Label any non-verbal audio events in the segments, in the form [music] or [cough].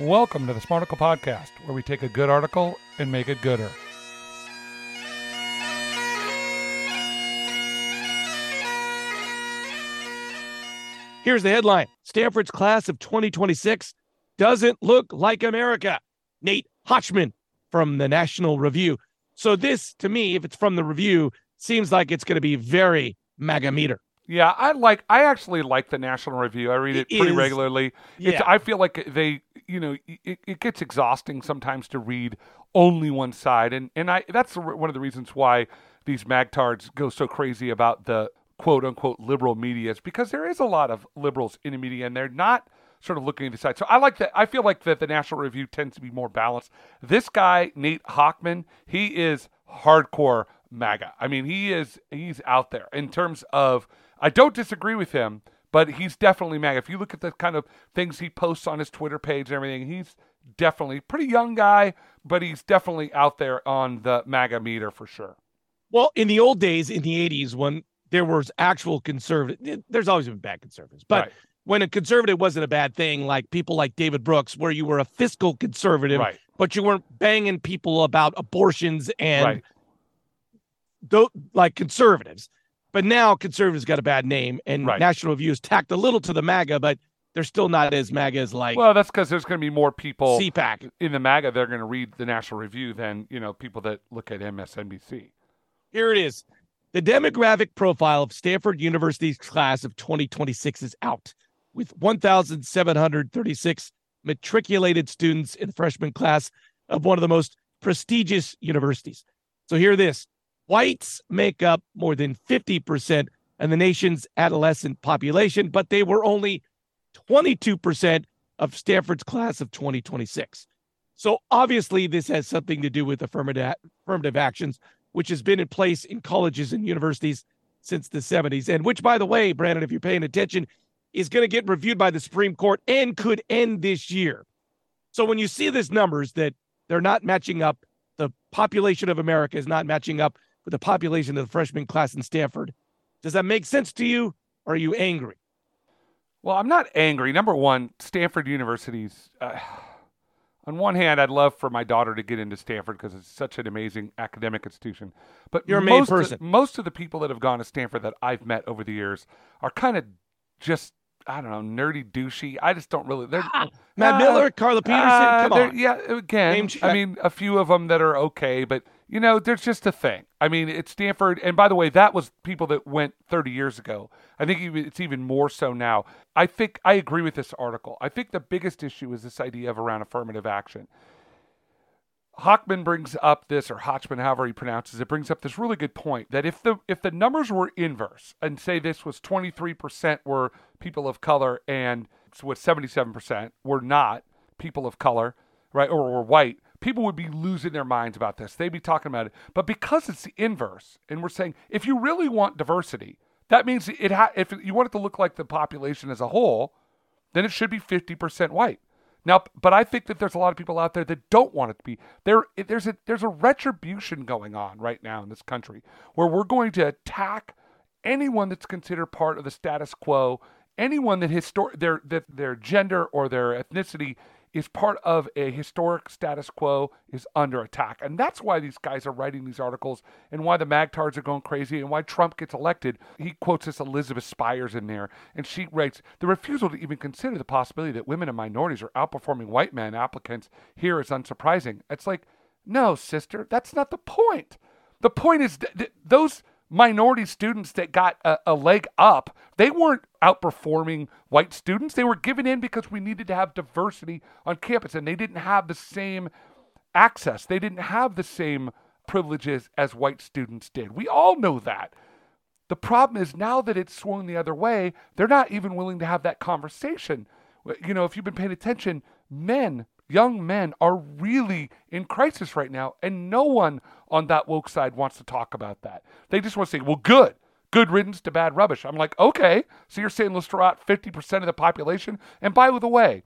Welcome to the Smarticle Podcast, where we take a good article and make it gooder. Here's the headline Stanford's class of 2026 doesn't look like America. Nate Hochman from the National Review. So, this to me, if it's from the review, seems like it's going to be very MAGA meter. Yeah, I like. I actually like the National Review. I read it, It pretty is- regularly. Yeah. It's, I feel like they, you know, it, it gets exhausting sometimes to read only one side, and and I that's one of the reasons why these magtards go so crazy about the quote unquote liberal media is because there is a lot of liberals in the media, and they're not sort of looking at the side. So I like that. I feel like that the National Review tends to be more balanced. This guy Nate Hochman, he is hardcore MAGA. I mean, he is he's out there in terms of. I don't disagree with him, but he's definitely MAGA. If you look at the kind of things he posts on his Twitter page and everything, he's definitely pretty young guy, but he's definitely out there on the MAGA meter for sure. Well, in the old days, in the 80s, when there was actual conservative, there's always been bad conservatives, but right, when a conservative wasn't a bad thing, like people like David Brooks, where you were a fiscal conservative, right, but you weren't banging people about abortions and right. tho- like conservatives. But now conservatives got a bad name, and Right. National Review is tacked a little to the MAGA, but they're still not as MAGA as like Well, that's because there's going to be more people CPAC. in the MAGA. They're going to read the National Review than you know people that look at MSNBC. Here it is. The demographic profile of Stanford University's class of 2026 is out, with 1,736 matriculated students in the freshman class of one of the most prestigious universities. So hear this whites make up more than 50% of the nation's adolescent population, but they were only 22% of Stanford's class of 2026. So obviously, this has something to do with affirmative, affirmative actions which has been in place in colleges and universities since the 70s. And which, by the way, Brandon, if you're paying attention, is going to get reviewed by the Supreme Court and could end this year. So when you see these numbers that they're not matching up, the population of America is not matching up with the population of the freshman class in Stanford. Does that make sense to you? Or are you angry? Well, I'm not angry. Number one, Stanford University's. Uh, on one hand, I'd love for my daughter to get into Stanford because it's such an amazing academic institution. But You're a most person. Of, most of the people that have gone to Stanford that I've met over the years are kind of just I don't know, nerdy, douchey. I just don't really. They're [laughs] Matt Uh, Miller, Carla Peterson, uh, come on. Yeah, again, I mean, a few of them that are okay, but you know, there's just a thing. I mean, it's Stanford, and by the way, that was people that went 30 years ago. I think it's even more so now. I think I agree with this article. I think the biggest issue is this idea of around affirmative action. Hochman brings up this, or Hochman, however he pronounces it, brings up this really good point that if the if the numbers were inverse, and say this was 23% were people of color and with 77% were not people of color, right, or were white, people would be losing their minds about this. They'd be talking about it. But because it's the inverse, and we're saying if you really want diversity, that means it ha- if you want it to look like the population as a whole, then it should be 50% white. Now, but I think that there's a lot of people out there that don't want it to be. There, there's a there's a retribution going on right now in this country where we're going to attack anyone that's considered part of the status quo, anyone that histor- their that their gender or their ethnicity is part of a historic status quo is under attack. And that's why these guys are writing these articles and why the magtards are going crazy and why Trump gets elected. He quotes this Elizabeth Spiers in there, and she writes The refusal to even consider the possibility that women and minorities are outperforming white men applicants here is unsurprising. It's like, no, sister, that's not the point. The point is th- th- those minority students that got a, a leg up, they weren't outperforming white students. They were given in because we needed to have diversity on campus and they didn't have the same access. They didn't have the same privileges as white students did. We all know that. The problem is now that it's swung the other way, they're not even willing to have that conversation. You know, if you've been paying attention, men, young men, are really in crisis right now, and no one on that woke side wants to talk about that. They just want to say, well, good. Good riddance to bad rubbish. I'm like, okay, so you're saying out 50% of the population? And by the way,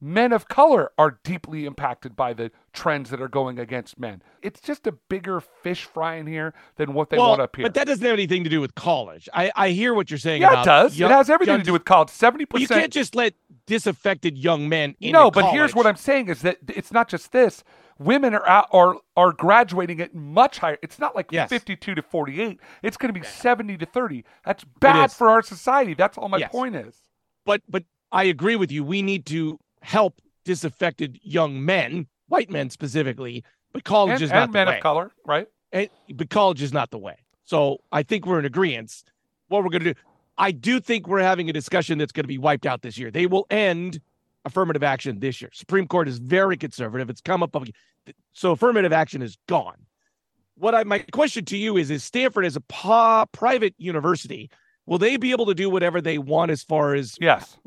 men of color are deeply impacted by the trends that are going against men. It's just a bigger fish frying here than what they well, want up here. But that doesn't have anything to do with college. I, I hear what you're saying. yeah, about it does. young- it has everything young- to do with college. Seventy Well, you can't just let disaffected young men No, but here's what. I'm saying is that it's not just this. Women are out, are are graduating at much higher. It's not like Yes. 52 to 48. It's going to be 70 to 30. That's bad for our society. That's all my Yes. point is. but but I agree with you. We need to help disaffected young men, white men specifically. But college And, is not and men way. of color, right? And, but college is not the way. So I think we're in agreement. What we're going to do, I do think we're having a discussion that's going to be wiped out this year. They will end affirmative action this year. Supreme Court is very conservative. It's come up, so affirmative action is gone. What I my question to you is: Is Stanford as a pa, private university? Will they be able to do whatever they want as far as Yes.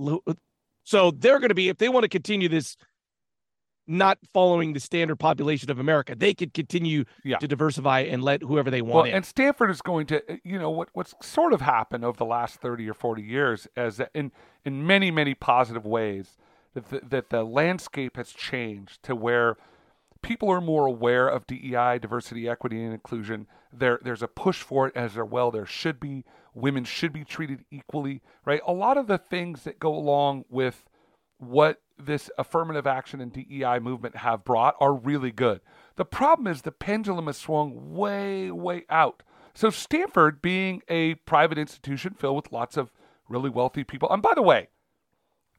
So they're going to be, if they want to continue this, not following the standard population of America, they could continue Yeah. to diversify and let whoever they Well, want in. and Stanford is going to, uh, you know, what what's sort of happened over the last 30 or 40 years, as that in in many many positive ways, that the, that the landscape has changed to where people are more aware of DEI, diversity, equity, and inclusion. There, there's a push for it, as there well there should be. Women should be treated equally, right? A lot of the things that go along with what this affirmative action and DEI movement have brought are really good. The problem is the pendulum has swung way, way out. So Stanford, being a private institution filled with lots of really wealthy people, and by the way,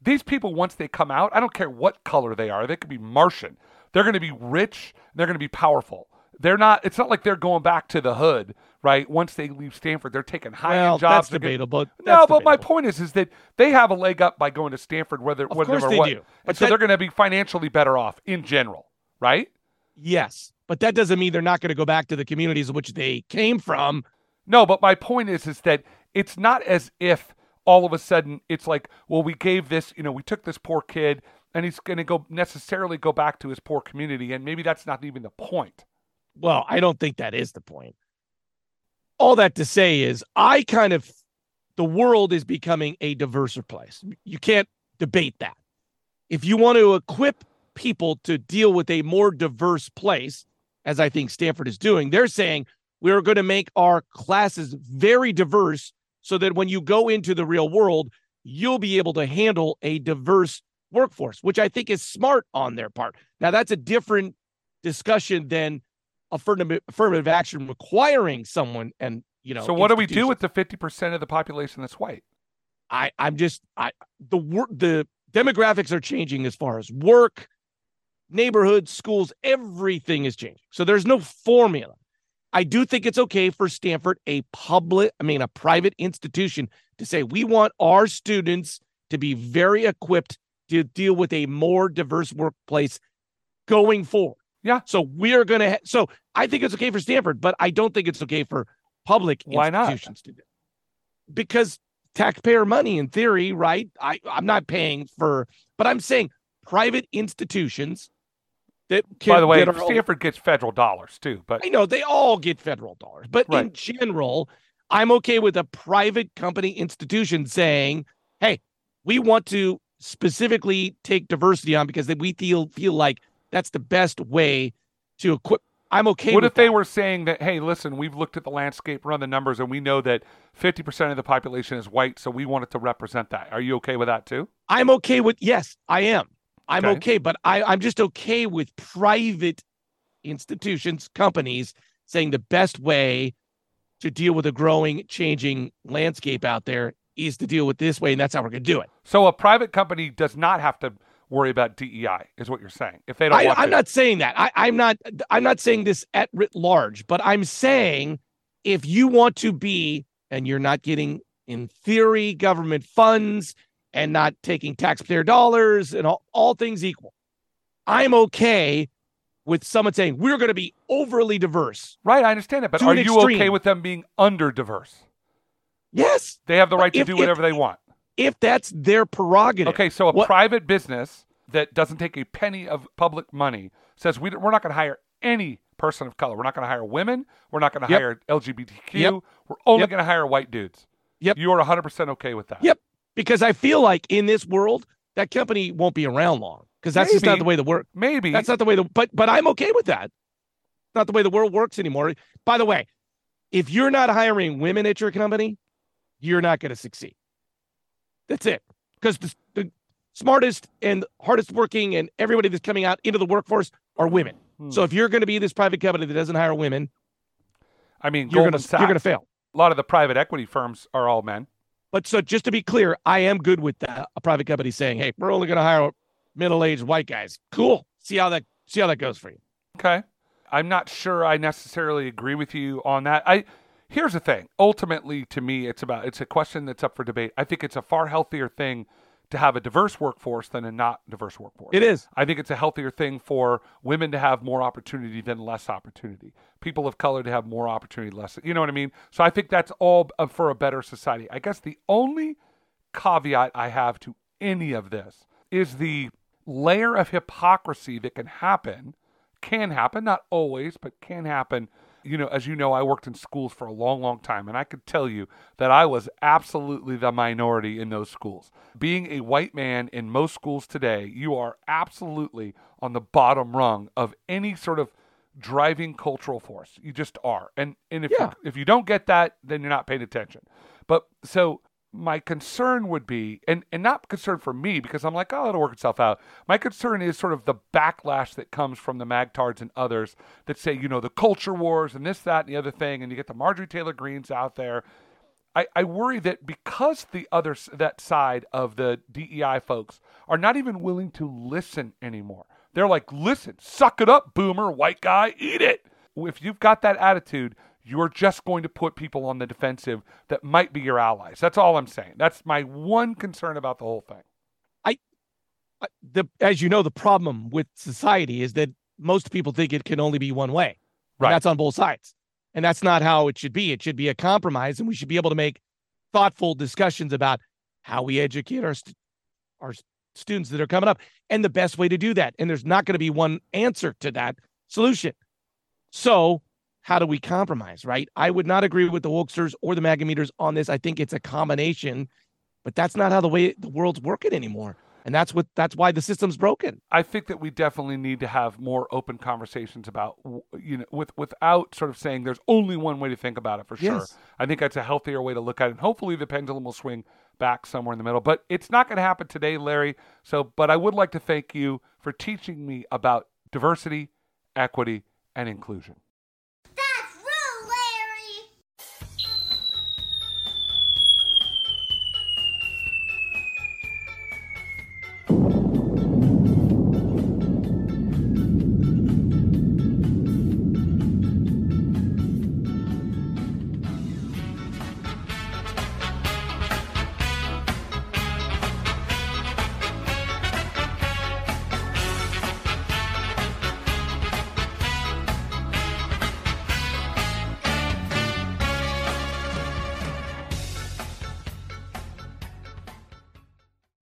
these people once they come out, I don't care what color they are, they could be Martian. They're going to be rich, they're going to be powerful. They're not. It's not like they're going back to the hood, right? Once they leave Stanford, they're taking high-end well, jobs. that's debatable. no, That's but my point is, is that they have a leg up by going to Stanford, whether Of whether or they what. do. And so that- they're going to be financially better off in general, right? Yes, but that doesn't mean they're not going to go back to the communities which they came from. No, but my point is, is that it's not as if all of a sudden it's like, well, we gave this, you know, we took this poor kid, and he's going to go necessarily go back to his poor community, and maybe that's not even the point. Well, I don't think that is the point. All that to say is, I kind of, the world is becoming a diverser place. You can't debate that. If you want to equip people to deal with a more diverse place, as I think Stanford is doing, they're saying we're going to make our classes very diverse so that when you go into the real world, you'll be able to handle a diverse workforce, which I think is smart on their part. Now, that's a different discussion than affirmative affirmative action requiring someone and you know so what do we do with the fifty percent of the population that's white? i i'm just i the work the demographics are changing as far as work neighborhoods schools everything is changing. So there's no formula. I do think it's okay for stanford a public i mean a private institution to say we want our students to be very equipped to deal with a more diverse workplace going forward Yeah. so we're gonna ha- so i think it's okay for stanford but i don't think it's okay for public Why not? institutions to do because taxpayer money in theory right i i'm not paying for but i'm saying private institutions that can, By the way, are- Stanford gets federal dollars too, but I know they all get federal dollars, but in general, I'm okay with a private company institution saying, "Hey, we want to specifically take diversity on because we feel feel like that's the best way to equip." I'm okay. what if they were saying that, hey, listen, we've looked at the landscape, run the numbers, and we know that 50% of the population is white, so we want it to represent that. Are you okay with that too? I'm okay with yes, I am. I'm Okay. okay, but I, I'm just okay with private institutions, companies saying the best way to deal with a growing, changing landscape out there is to deal with this way, and that's how we're going to do it. So a private company does not have to worry about DEI, is what you're saying. If they don't I, to. not saying that. I, I'm not. I'm not saying this at writ large, but I'm saying if you want to be, and you're not getting, in theory, government funds and not taking taxpayer dollars and all, all things equal, I'm okay with someone saying we're going to be overly diverse. Right, I understand that, but are you okay with them being under diverse? Yes, They have the right to if- do if- whatever they want. If that's their prerogative. Okay, so a What- private business that doesn't take a penny of public money says we, we're not going to hire any person of color. We're not going to hire women. We're not going to Yep. hire LGBTQ. Yep. We're only Yep. going to hire white dudes. Yep. You are 100% okay with that. Yep. because I feel like in this world, that company won't be around long because that's just not the way the work. Maybe That's not the way the but but I'm okay with that. Not the way the world works anymore. By the way, if you're not hiring women at your company, you're not going to succeed. That's it. Because the, the smartest and hardest working and everybody that's coming out into the workforce are women. Hmm. So if you're going to be this private company that doesn't hire women, I mean, you're going to you're going to fail. A lot of the private equity firms are all men. But so just to be clear, I am good with that. A private company saying, "Hey, we're only going to hire middle-aged white guys." Cool. See how that see how that goes for you. Okay. I'm not sure I necessarily agree with you on that. I here's the thing. Ultimately to me it's about it's a question that's up for debate. I think it's a far healthier thing to have a diverse workforce than a not diverse workforce. It is. I think it's a healthier thing for women to have more opportunity than less opportunity. People of color to have more opportunity, less. You know what I mean? So I think that's all for a better society. I guess the only caveat I have to any of this is the layer of hypocrisy that can happen, can happen, not always, but can happen. You know, as you know, I worked in schools for a long, long time, and I could tell you that I was absolutely the minority in those schools. Being a white man in most schools today, you are absolutely on the bottom rung of any sort of driving cultural force. You just are. And and if Yeah. you, if you don't get that, then you're not paying attention. But so my concern would be, and, and not concern for me because I'm like, oh, it'll work itself out. My concern is sort of the backlash that comes from the Magtards and others that say, you know, the culture wars and this, that, and the other thing, and you get the Marjorie Taylor Greenes out there. I, I worry that because the other that side of the DEI folks are not even willing to listen anymore. They're like, listen, suck it up, boomer, white guy, eat it. If you've got that attitude, you're just going to put people on the defensive that might be your allies. That's all I'm saying. That's my one concern about the whole thing. Uh, The as you know, the problem with society is that most people think it can only be one way. Right. that's on both sides. And that's not how it should be. It should be a compromise, and we should be able to make thoughtful discussions about how we educate our st- our students that are coming up and the best way to do that. And there's not going to be one answer to that solution. So, how do we compromise, right? I would not agree with the Wokesters or the Magameters on this. I think it's a combination, but that's not how the way the world's working anymore. And that's what that's why the system's broken. I think that we definitely need to have more open conversations about, you know, with without sort of saying there's only one way to think about it for sure. Yes. I think that's a healthier way to look at it. And hopefully the pendulum will swing back somewhere in the middle. But it's not going to happen today, Larry. So, but I would like to thank you for teaching me about diversity, equity, and inclusion.